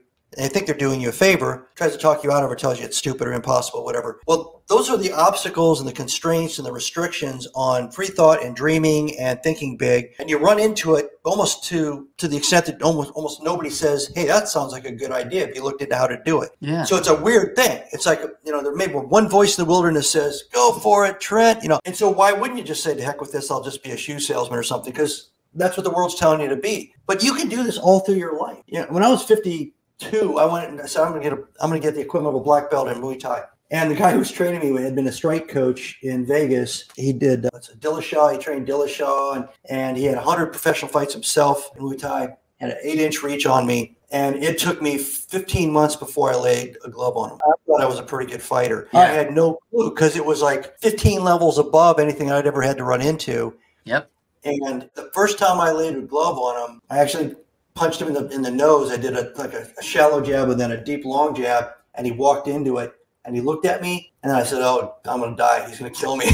they think they're doing you a favor, tries to talk you out of it, tells you it's stupid or impossible, whatever. Well, those are the obstacles and the constraints and the restrictions on free thought and dreaming and thinking big. And you run into it almost to to the extent that almost almost nobody says, "Hey, that sounds like a good idea." If you looked into how to do it, yeah. So it's a weird thing. It's like you know, there may be one voice in the wilderness says, "Go for it, Trent." You know, and so why wouldn't you just say, "To heck with this, I'll just be a shoe salesman or something"? Because that's what the world's telling you to be. But you can do this all through your life. You know, when I was fifty two, I went and said, I'm going to get a, I'm going to get the equivalent of a black belt in Muay Thai. And the guy who was training me had been a strike coach in Vegas. He did uh, Dillashaw. He trained Dillashaw, and, and he had 100 professional fights himself in Muay Thai. Had an eight-inch reach on me, and it took me 15 months before I laid a glove on him. I thought I was a pretty good fighter. Yeah. I had no clue because it was like 15 levels above anything I'd ever had to run into. Yep. And the first time I laid a glove on him, I actually punched him in the in the nose. I did a like a, a shallow jab and then a deep long jab, and he walked into it and he looked at me and I said, "Oh, I'm gonna die. He's gonna kill me."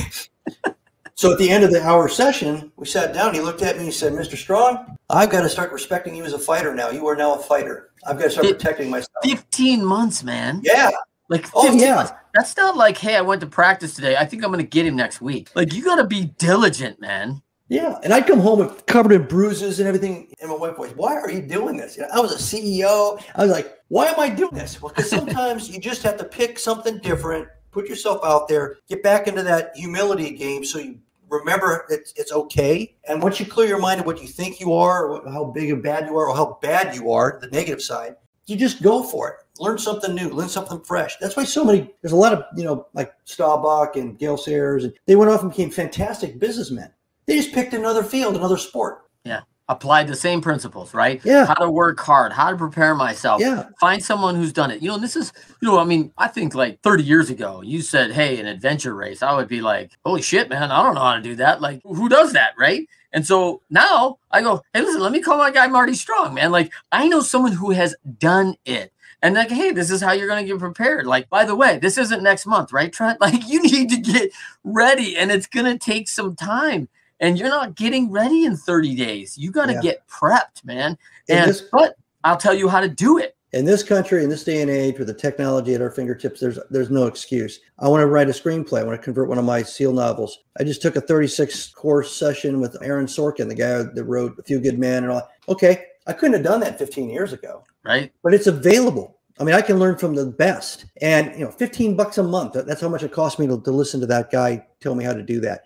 *laughs* so at the end of the hour session, we sat down. He looked at me. He said, "Mr. Strong, I've got to start respecting you as a fighter now. You are now a fighter. I've got to start protecting myself." Fifteen months, man. Yeah. Like, oh yeah, months. that's not like, hey, I went to practice today. I think I'm going to get him next week. Like, you got to be diligent, man. Yeah, and I'd come home covered in bruises and everything. And my wife was, "Why are you doing this?" You know, I was a CEO. I was like, "Why am I doing this?" Well, because sometimes you just have to pick something different, put yourself out there, get back into that humility game, so you remember it's, it's okay. And once you clear your mind of what you think you are, or how big and bad you are, or how bad you are, the negative side, you just go for it. Learn something new, learn something fresh. That's why so many. There's a lot of you know, like Staubach and Gale Sayers, and they went off and became fantastic businessmen they just picked another field, another sport. Yeah. applied the same principles, right? Yeah. How to work hard, how to prepare myself. Yeah. Find someone who's done it. You know, this is, you know, I mean, I think like 30 years ago, you said, hey, an adventure race. I would be like, holy shit, man, I don't know how to do that. Like, who does that, right? And so now I go, hey, listen, let me call my guy Marty Strong, man. Like, I know someone who has done it. And like, hey, this is how you're going to get prepared. Like, by the way, this isn't next month, right, Trent? *laughs* Like, you need to get ready, and it's going to take some time and you're not getting ready in 30 days. You got to yeah. get prepped, man. And this, but I'll tell you how to do it. In this country, in this day and age, with the technology at our fingertips, there's there's no excuse. I want to write a screenplay. I want to convert one of my SEAL novels. I just took a 36 course session with Aaron Sorkin, the guy that wrote A Few Good Men and all. Okay, I couldn't have done that 15 years ago. Right. But it's available. I mean, I can learn from the best. And you know, 15 bucks a month. That's how much it cost me to, to listen to that guy tell me how to do that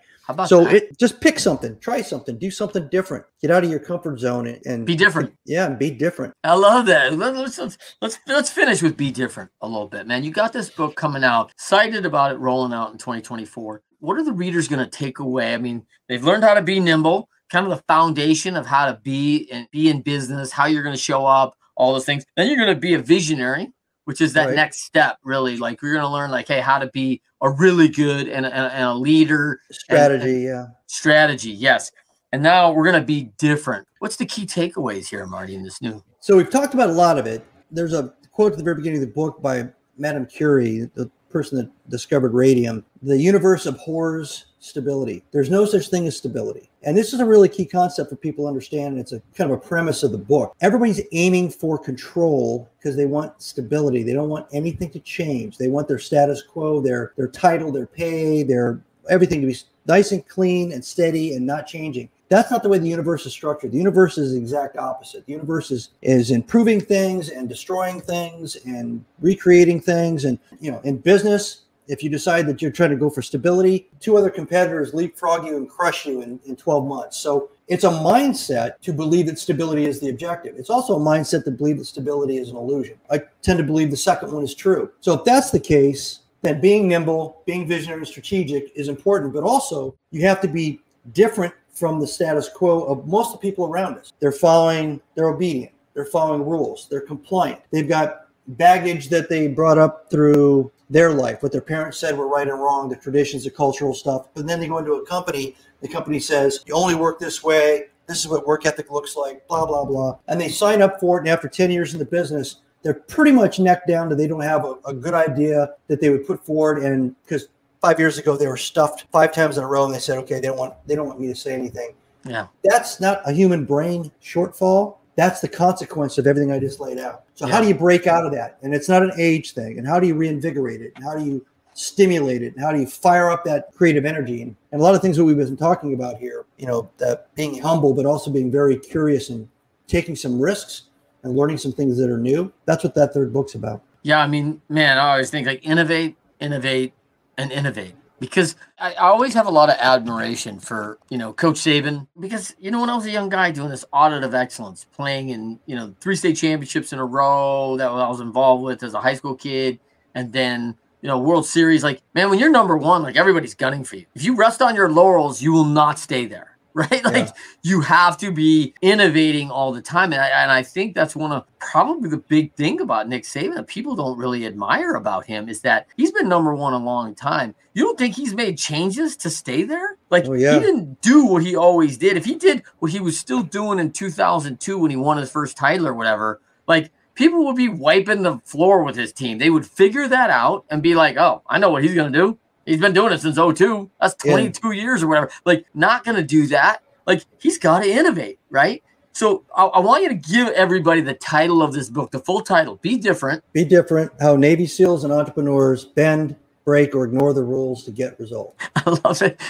so that? it just pick something, try something, do something different. Get out of your comfort zone and, and be different. Yeah, and be different. I love that. Let's, let's let's let's finish with be different a little bit, man. You got this book coming out. Excited about it rolling out in 2024. What are the readers going to take away? I mean, they've learned how to be nimble, kind of the foundation of how to be and be in business, how you're going to show up, all those things. Then you're going to be a visionary which is that right. next step really. Like you're going to learn like hey how to be a really good and, and, and a leader strategy and, yeah. Strategy yes. And now we're going to be different. What's the key takeaways here marty in this new so we've talked about a lot of it. There's a quote at the very beginning of the book by madame curie the person that discovered radium. The universe abhors stability. There's no such thing as stability. And this is a really key concept for people to understand. And it's a kind of a premise of the book. Everybody's aiming for control because they want stability. They don't want anything to change. They want their status quo, their their title, their pay, their everything to be nice and clean and steady and not changing. That's not the way the universe is structured. The universe is the exact opposite. The universe is, is improving things and destroying things and recreating things. And you know, in business, if you decide that you're trying to go for stability, two other competitors leapfrog you and crush you in, in 12 months. So it's a mindset to believe that stability is the objective. It's also a mindset to believe that stability is an illusion. I tend to believe the second one is true. So if that's the case, then being nimble, being visionary and strategic is important, but also you have to be different from the status quo of most of the people around us. They're following, they're obedient, they're following rules, they're compliant. They've got baggage that they brought up through their life, what their parents said were right and wrong, the traditions, the cultural stuff. But then they go into a company, the company says, you only work this way. This is what work ethic looks like, blah, blah, blah. And they sign up for it. And after 10 years in the business, they're pretty much neck down to they don't have a, a good idea that they would put forward. And because five years ago they were stuffed five times in a row and they said, okay, they don't want they don't want me to say anything. Yeah. That's not a human brain shortfall. That's the consequence of everything I just laid out. So yeah. how do you break out of that? And it's not an age thing. And how do you reinvigorate it? And how do you stimulate it? And how do you fire up that creative energy? And, and a lot of things that we've been talking about here, you know, that being humble, but also being very curious and taking some risks and learning some things that are new. That's what that third book's about. Yeah, I mean, man, I always think like innovate, innovate, and innovate because I always have a lot of admiration for you know Coach Saban because you know when I was a young guy doing this audit of excellence, playing in you know three state championships in a row that I was involved with as a high school kid, and then you know World Series. Like man, when you're number one, like everybody's gunning for you. If you rest on your laurels, you will not stay there. *laughs* right? Like yeah. you have to be innovating all the time. And I, and I think that's one of probably the big thing about Nick Saban that people don't really admire about him is that he's been number one a long time. You don't think he's made changes to stay there? Like oh, yeah. he didn't do what he always did. If he did what he was still doing in 2002 when he won his first title or whatever, like people would be wiping the floor with his team. They would figure that out and be like, oh, I know what he's going to do. He's been doing it since 02. That's 22 yeah. years or whatever. Like, not going to do that. Like, he's got to innovate, right? So I, I, want you to give everybody the title of this book, the full title. Be different. Be different. How Navy SEALs and entrepreneurs bend, break, or ignore the rules to get results. *laughs* I love it.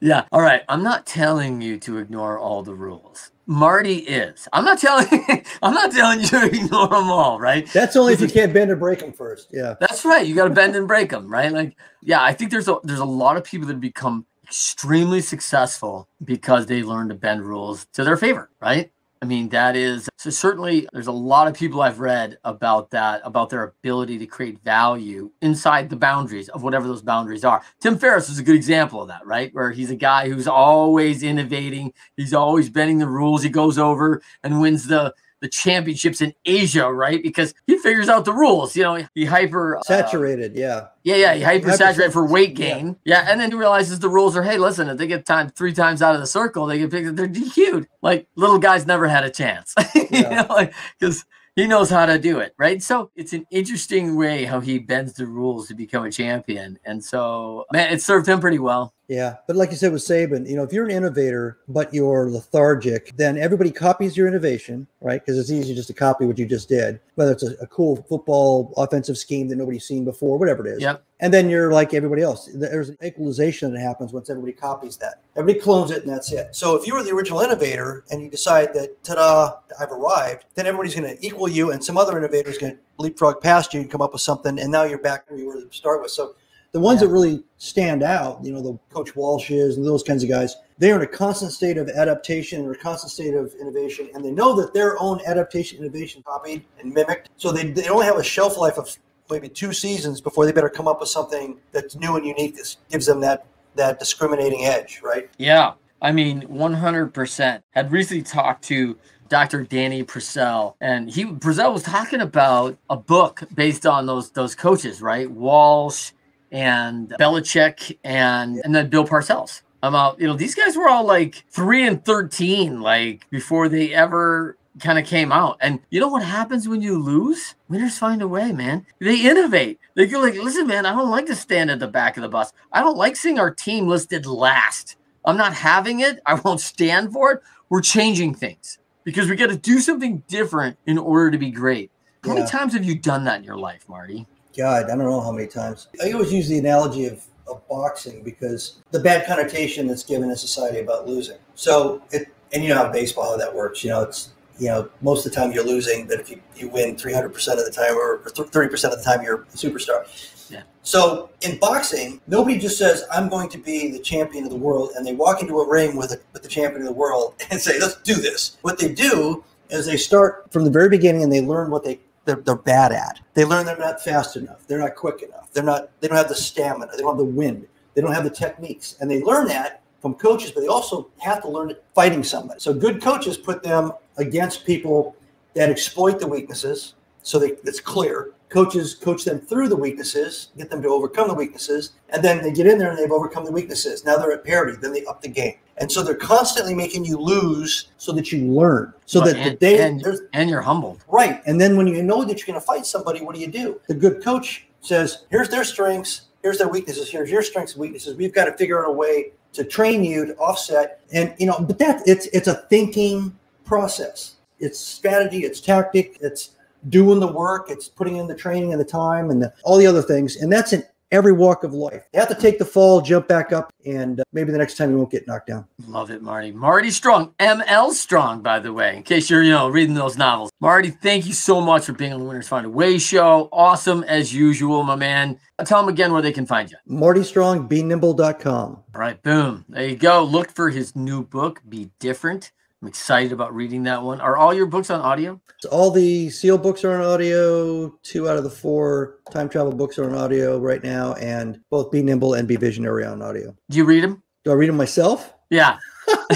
Yeah. All right. I'm not telling you to ignore all the rules. Marty is. I'm not telling. *laughs* I'm not telling you to *laughs* ignore them all, right? That's only if you can't bend and break them first. Yeah. That's right. You got to bend and break them, right? Like, yeah. I think there's a there's a lot of people that become extremely successful because they learn to bend rules to their favor, right? I mean, that is so certainly there's a lot of people I've read about that, about their ability to create value inside the boundaries of whatever those boundaries are. Tim Ferriss is a good example of that, right? Where he's a guy who's always innovating, he's always bending the rules. He goes over and wins the the championships in Asia, right? Because he figures out the rules. You know, he hyper uh, saturated, uh, yeah. Yeah, yeah, he hyper saturated for weight gain. Yeah. yeah. and then he realizes the rules are, hey, listen, if they get time three times out of the circle, they get picked. They're DQ'd. Like little guys never had a chance. *laughs* you yeah. know, like because he knows how to do it, right? So it's an interesting way how he bends the rules to become a champion. And so, man, it served him pretty well. Yeah, but like you said with Saban, you know, if you're an innovator but you're lethargic, then everybody copies your innovation, right? Because it's easy just to copy what you just did, whether it's a, a, cool football offensive scheme that nobody's seen before, whatever it is. Yep. And then you're like everybody else. There's an equalization that happens once everybody copies that. Everybody clones it, and that's it. So if you were the original innovator and you decide that, ta-da, I've arrived, then everybody's going to equal you, and some other innovator is going to leapfrog past you and come up with something, and now you're back where you were to start with. So the ones yeah. that really stand out, you know, the Coach Walshes and those kinds of guys, they're in a constant state of adaptation or a constant state of innovation, and they know that their own adaptation, innovation copied and mimicked. So they, they only have a shelf life of maybe two seasons before they better come up with something that's new and unique that gives them that that discriminating edge, right? Yeah. I mean, 100%. Had recently talked to Dr. Danny Purcell, and he Purcell was talking about a book based on those those coaches, right? Walsh, and Belichick and and then Bill Parcells. I'm out. You know, these guys were all like three and thirteen, like before they ever kind of came out. And you know what happens when you lose? Winners find a way, man. They innovate. They go like, listen, man, I don't like to stand at the back of the bus. I don't like seeing our team listed last. I'm not having it. I won't stand for it. We're changing things because we got to do something different in order to be great. How yeah. many times have you done that in your life, Marty? God, I don't know how many times. I always use the analogy of, of boxing because the bad connotation that's given in society about losing. So it, and you know how baseball how that works. You know, it's you know most of the time you're losing, but if you, you win 300 percent of the time or 30 percent of the time you're a superstar. Yeah. So in boxing, nobody just says I'm going to be the champion of the world, and they walk into a ring with a, with the champion of the world *laughs* and say let's do this. What they do is they start from the very beginning and they learn what they they're, they're bad at. They learn they're not fast enough. They're not quick enough. They're not. They don't have the stamina. They don't have the wind. They don't have the techniques, and they learn that from coaches. But they also have to learn it fighting somebody. So good coaches put them against people that exploit the weaknesses, so they, it's clear coaches coach them through the weaknesses, get them to overcome the weaknesses, and then they get in there and they've overcome the weaknesses. Now they're at parity, then they up the game. And so they're constantly making you lose so that you learn. So that and, the day and, and you're humbled. Right. And then when you know that you're going to fight somebody, what do you do? The good coach says, here's their strengths, here's their weaknesses, here's your strengths and weaknesses. We've got to figure out a way to train you to offset. And you know, but that it's it's a thinking process. It's strategy, it's tactic, it's doing the work, it's putting in the training and the time and the, all the other things. And that's in every walk of life. You have to take the fall, jump back up, and uh, maybe the next time you won't get knocked down. Love it, Marty. Marty Strong, ML Strong, by the way, in case you're, you know, reading those novels. Marty, thank you so much for being on the Winners Find a Way show. Awesome as usual, my man. I'll Tell them again where they can find you. Marty Strong, BeNimble.com. All right, boom. There you go. Look for his new book, Be Different. I'm excited about reading that one. Are all your books on audio? All the seal books are on audio. Two out of the four time travel books are on audio right now, and both Be Nimble and Be Visionary on audio. Do you read them? Do I read them myself? Yeah. *laughs*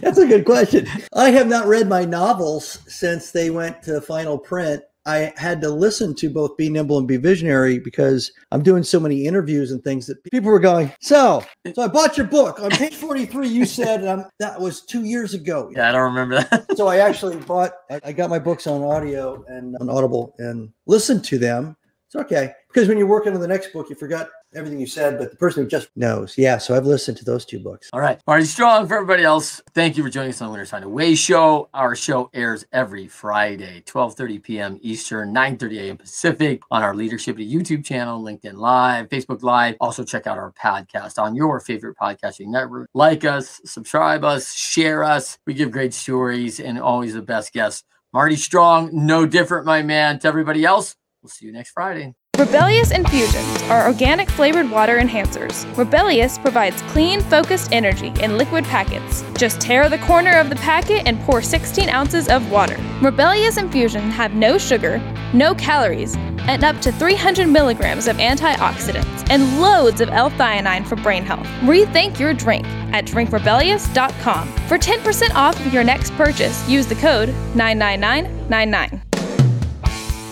That's a good question. I have not read my novels since they went to final print. I had to listen to both Be Nimble and Be Visionary because I'm doing so many interviews and things that people were going, So, so I bought your book on page 43. You said um, that was two years ago. Yeah, I don't remember that. *laughs* so I actually bought, I, I got my books on audio and on Audible and listened to them. It's okay because when you're working on the next book, you forgot everything you said, but the person who just knows. Yeah. So I've listened to those two books. All right. Marty Strong, for everybody else, thank you for joining us on the Winners Find a Way show. Our show airs every Friday, 12.30 p.m. Eastern, 9.30 a.m. Pacific on our Leadership YouTube channel, LinkedIn Live, Facebook Live. Also check out our podcast on your favorite podcasting network. Like us, subscribe us, share us. We give great stories and always the best guests. Marty Strong, no different, my man. To everybody else, we'll see you next Friday. Rebellious infusions are organic flavored water enhancers. Rebellious provides clean, focused energy in liquid packets. Just tear the corner of the packet and pour 16 ounces of water. Rebellious infusions have no sugar, no calories, and up to 300 milligrams of antioxidants and loads of L-theanine for brain health. Rethink your drink at drinkrebellious.com. For 10% off of your next purchase, use the code 99999.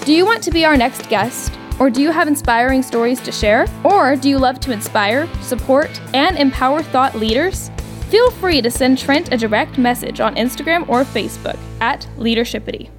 Do you want to be our next guest? Or do you have inspiring stories to share? Or do you love to inspire, support, and empower thought leaders? Feel free to send Trent a direct message on Instagram or Facebook at Leadershipity.